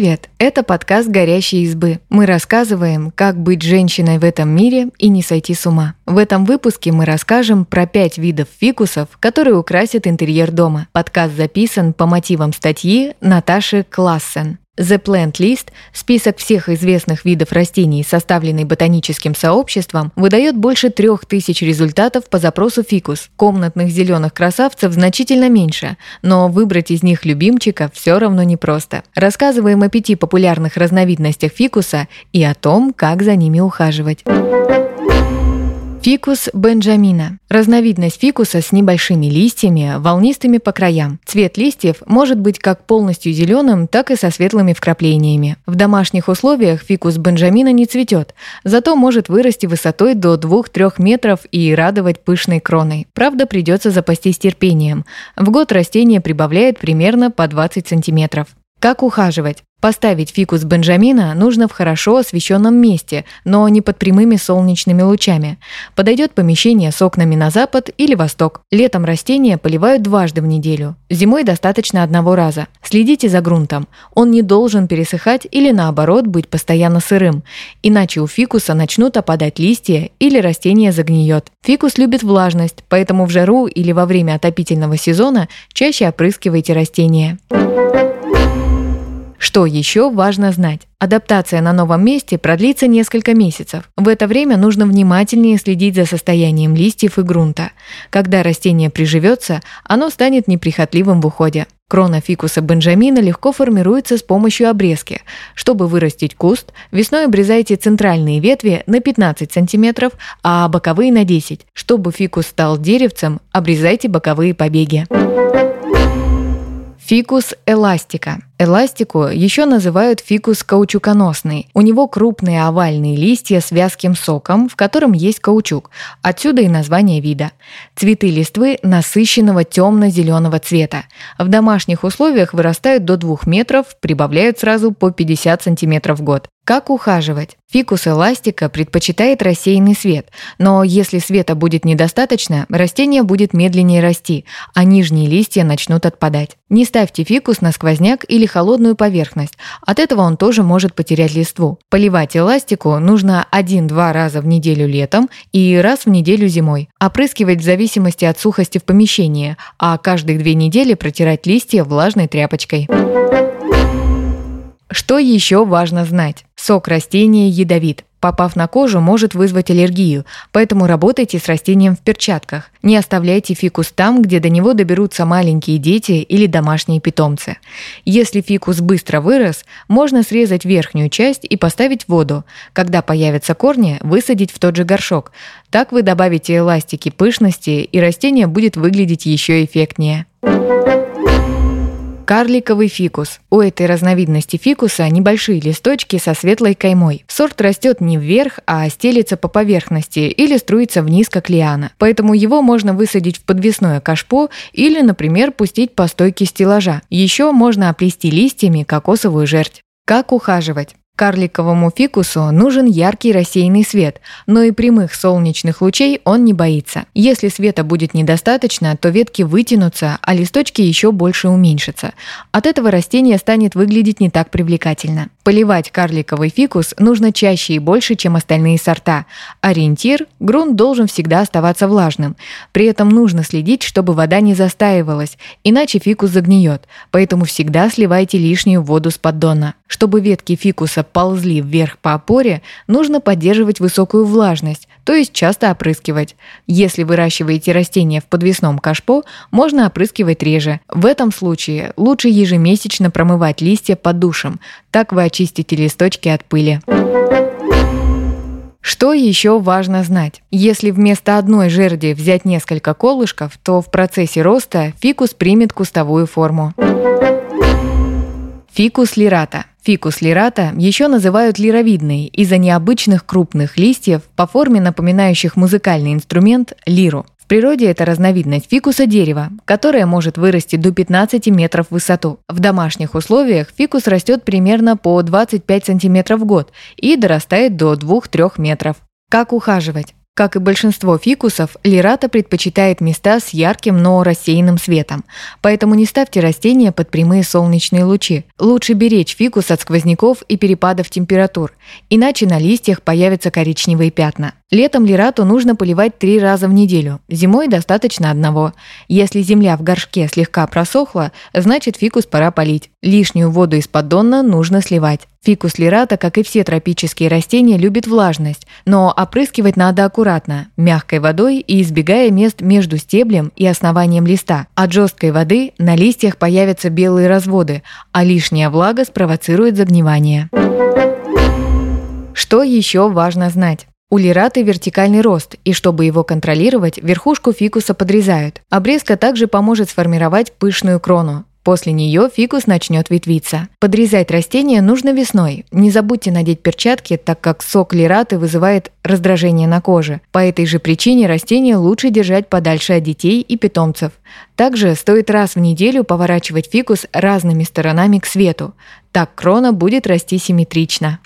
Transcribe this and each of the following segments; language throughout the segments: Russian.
Привет! Это подкаст «Горящие избы». Мы рассказываем, как быть женщиной в этом мире и не сойти с ума. В этом выпуске мы расскажем про пять видов фикусов, которые украсят интерьер дома. Подкаст записан по мотивам статьи Наташи Классен. The Plant List, список всех известных видов растений, составленный ботаническим сообществом, выдает больше трех тысяч результатов по запросу фикус. Комнатных зеленых красавцев значительно меньше, но выбрать из них любимчика все равно непросто. Рассказываем о пяти популярных разновидностях фикуса и о том, как за ними ухаживать. Фикус бенджамина – разновидность фикуса с небольшими листьями, волнистыми по краям. Цвет листьев может быть как полностью зеленым, так и со светлыми вкраплениями. В домашних условиях фикус бенджамина не цветет, зато может вырасти высотой до 2-3 метров и радовать пышной кроной. Правда, придется запастись терпением. В год растение прибавляет примерно по 20 сантиметров. Как ухаживать? Поставить фикус Бенджамина нужно в хорошо освещенном месте, но не под прямыми солнечными лучами. Подойдет помещение с окнами на запад или восток. Летом растения поливают дважды в неделю. Зимой достаточно одного раза. Следите за грунтом. Он не должен пересыхать или наоборот быть постоянно сырым. Иначе у фикуса начнут опадать листья или растение загниет. Фикус любит влажность, поэтому в жару или во время отопительного сезона чаще опрыскивайте растения. Что еще важно знать? Адаптация на новом месте продлится несколько месяцев. В это время нужно внимательнее следить за состоянием листьев и грунта. Когда растение приживется, оно станет неприхотливым в уходе. Крона фикуса бенджамина легко формируется с помощью обрезки. Чтобы вырастить куст, весной обрезайте центральные ветви на 15 см, а боковые на 10 Чтобы фикус стал деревцем, обрезайте боковые побеги. Фикус эластика. Эластику еще называют фикус каучуконосный. У него крупные овальные листья с вязким соком, в котором есть каучук. Отсюда и название вида. Цветы листвы насыщенного темно-зеленого цвета. В домашних условиях вырастают до 2 метров, прибавляют сразу по 50 сантиметров в год. Как ухаживать? Фикус эластика предпочитает рассеянный свет, но если света будет недостаточно, растение будет медленнее расти, а нижние листья начнут отпадать. Не ставьте фикус на сквозняк или холодную поверхность, от этого он тоже может потерять листву. Поливать эластику нужно 1-2 раза в неделю летом и раз в неделю зимой. Опрыскивать в зависимости от сухости в помещении, а каждые две недели протирать листья влажной тряпочкой. Что еще важно знать? Сок растения ядовит. Попав на кожу, может вызвать аллергию, поэтому работайте с растением в перчатках. Не оставляйте фикус там, где до него доберутся маленькие дети или домашние питомцы. Если фикус быстро вырос, можно срезать верхнюю часть и поставить в воду. Когда появятся корни, высадить в тот же горшок. Так вы добавите эластики пышности, и растение будет выглядеть еще эффектнее. Карликовый фикус. У этой разновидности фикуса небольшие листочки со светлой каймой. Сорт растет не вверх, а стелится по поверхности или струится вниз, как лиана. Поэтому его можно высадить в подвесное кашпо или, например, пустить по стойке стеллажа. Еще можно оплести листьями кокосовую жерть. Как ухаживать? Карликовому фикусу нужен яркий рассеянный свет, но и прямых солнечных лучей он не боится. Если света будет недостаточно, то ветки вытянутся, а листочки еще больше уменьшатся. От этого растение станет выглядеть не так привлекательно. Поливать карликовый фикус нужно чаще и больше, чем остальные сорта. Ориентир – грунт должен всегда оставаться влажным. При этом нужно следить, чтобы вода не застаивалась, иначе фикус загниет, поэтому всегда сливайте лишнюю воду с поддона. Чтобы ветки фикуса ползли вверх по опоре, нужно поддерживать высокую влажность, то есть часто опрыскивать. Если выращиваете растения в подвесном кашпо, можно опрыскивать реже. В этом случае лучше ежемесячно промывать листья под душем, так вы очистите листочки от пыли. Что еще важно знать? Если вместо одной жерди взять несколько колышков, то в процессе роста фикус примет кустовую форму. Фикус лирата. Фикус лирата еще называют лировидный из-за необычных крупных листьев, по форме напоминающих музыкальный инструмент – лиру. В природе это разновидность фикуса дерева, которое может вырасти до 15 метров в высоту. В домашних условиях фикус растет примерно по 25 сантиметров в год и дорастает до 2-3 метров. Как ухаживать? Как и большинство фикусов, лирата предпочитает места с ярким, но рассеянным светом. Поэтому не ставьте растения под прямые солнечные лучи. Лучше беречь фикус от сквозняков и перепадов температур, иначе на листьях появятся коричневые пятна. Летом лирату нужно поливать три раза в неделю, зимой достаточно одного. Если земля в горшке слегка просохла, значит фикус пора полить. Лишнюю воду из поддона нужно сливать. Фикус лирата, как и все тропические растения, любит влажность, но опрыскивать надо аккуратно, мягкой водой и избегая мест между стеблем и основанием листа. От жесткой воды на листьях появятся белые разводы, а лишняя влага спровоцирует загнивание. Что еще важно знать? У лираты вертикальный рост, и чтобы его контролировать, верхушку фикуса подрезают. Обрезка также поможет сформировать пышную крону. После нее фикус начнет ветвиться. Подрезать растение нужно весной. Не забудьте надеть перчатки, так как сок лираты вызывает раздражение на коже. По этой же причине растение лучше держать подальше от детей и питомцев. Также стоит раз в неделю поворачивать фикус разными сторонами к свету. Так крона будет расти симметрично.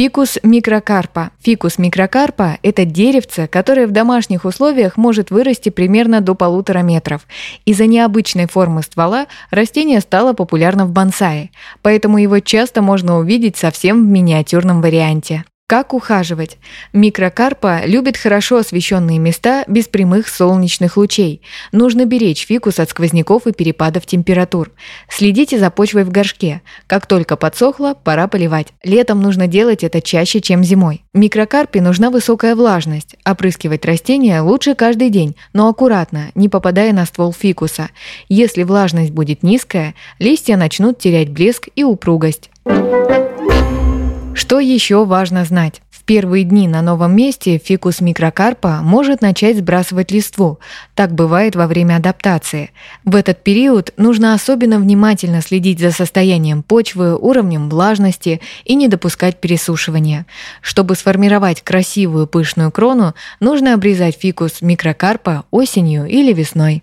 Фикус микрокарпа. Фикус микрокарпа – это деревце, которое в домашних условиях может вырасти примерно до полутора метров. Из-за необычной формы ствола растение стало популярно в бонсае, поэтому его часто можно увидеть совсем в миниатюрном варианте. Как ухаживать? Микрокарпа любит хорошо освещенные места без прямых солнечных лучей. Нужно беречь фикус от сквозняков и перепадов температур. Следите за почвой в горшке. Как только подсохло, пора поливать. Летом нужно делать это чаще, чем зимой. Микрокарпе нужна высокая влажность. Опрыскивать растения лучше каждый день, но аккуратно, не попадая на ствол фикуса. Если влажность будет низкая, листья начнут терять блеск и упругость. Что еще важно знать? В первые дни на новом месте фикус микрокарпа может начать сбрасывать листву. Так бывает во время адаптации. В этот период нужно особенно внимательно следить за состоянием почвы, уровнем влажности и не допускать пересушивания. Чтобы сформировать красивую пышную крону, нужно обрезать фикус микрокарпа осенью или весной.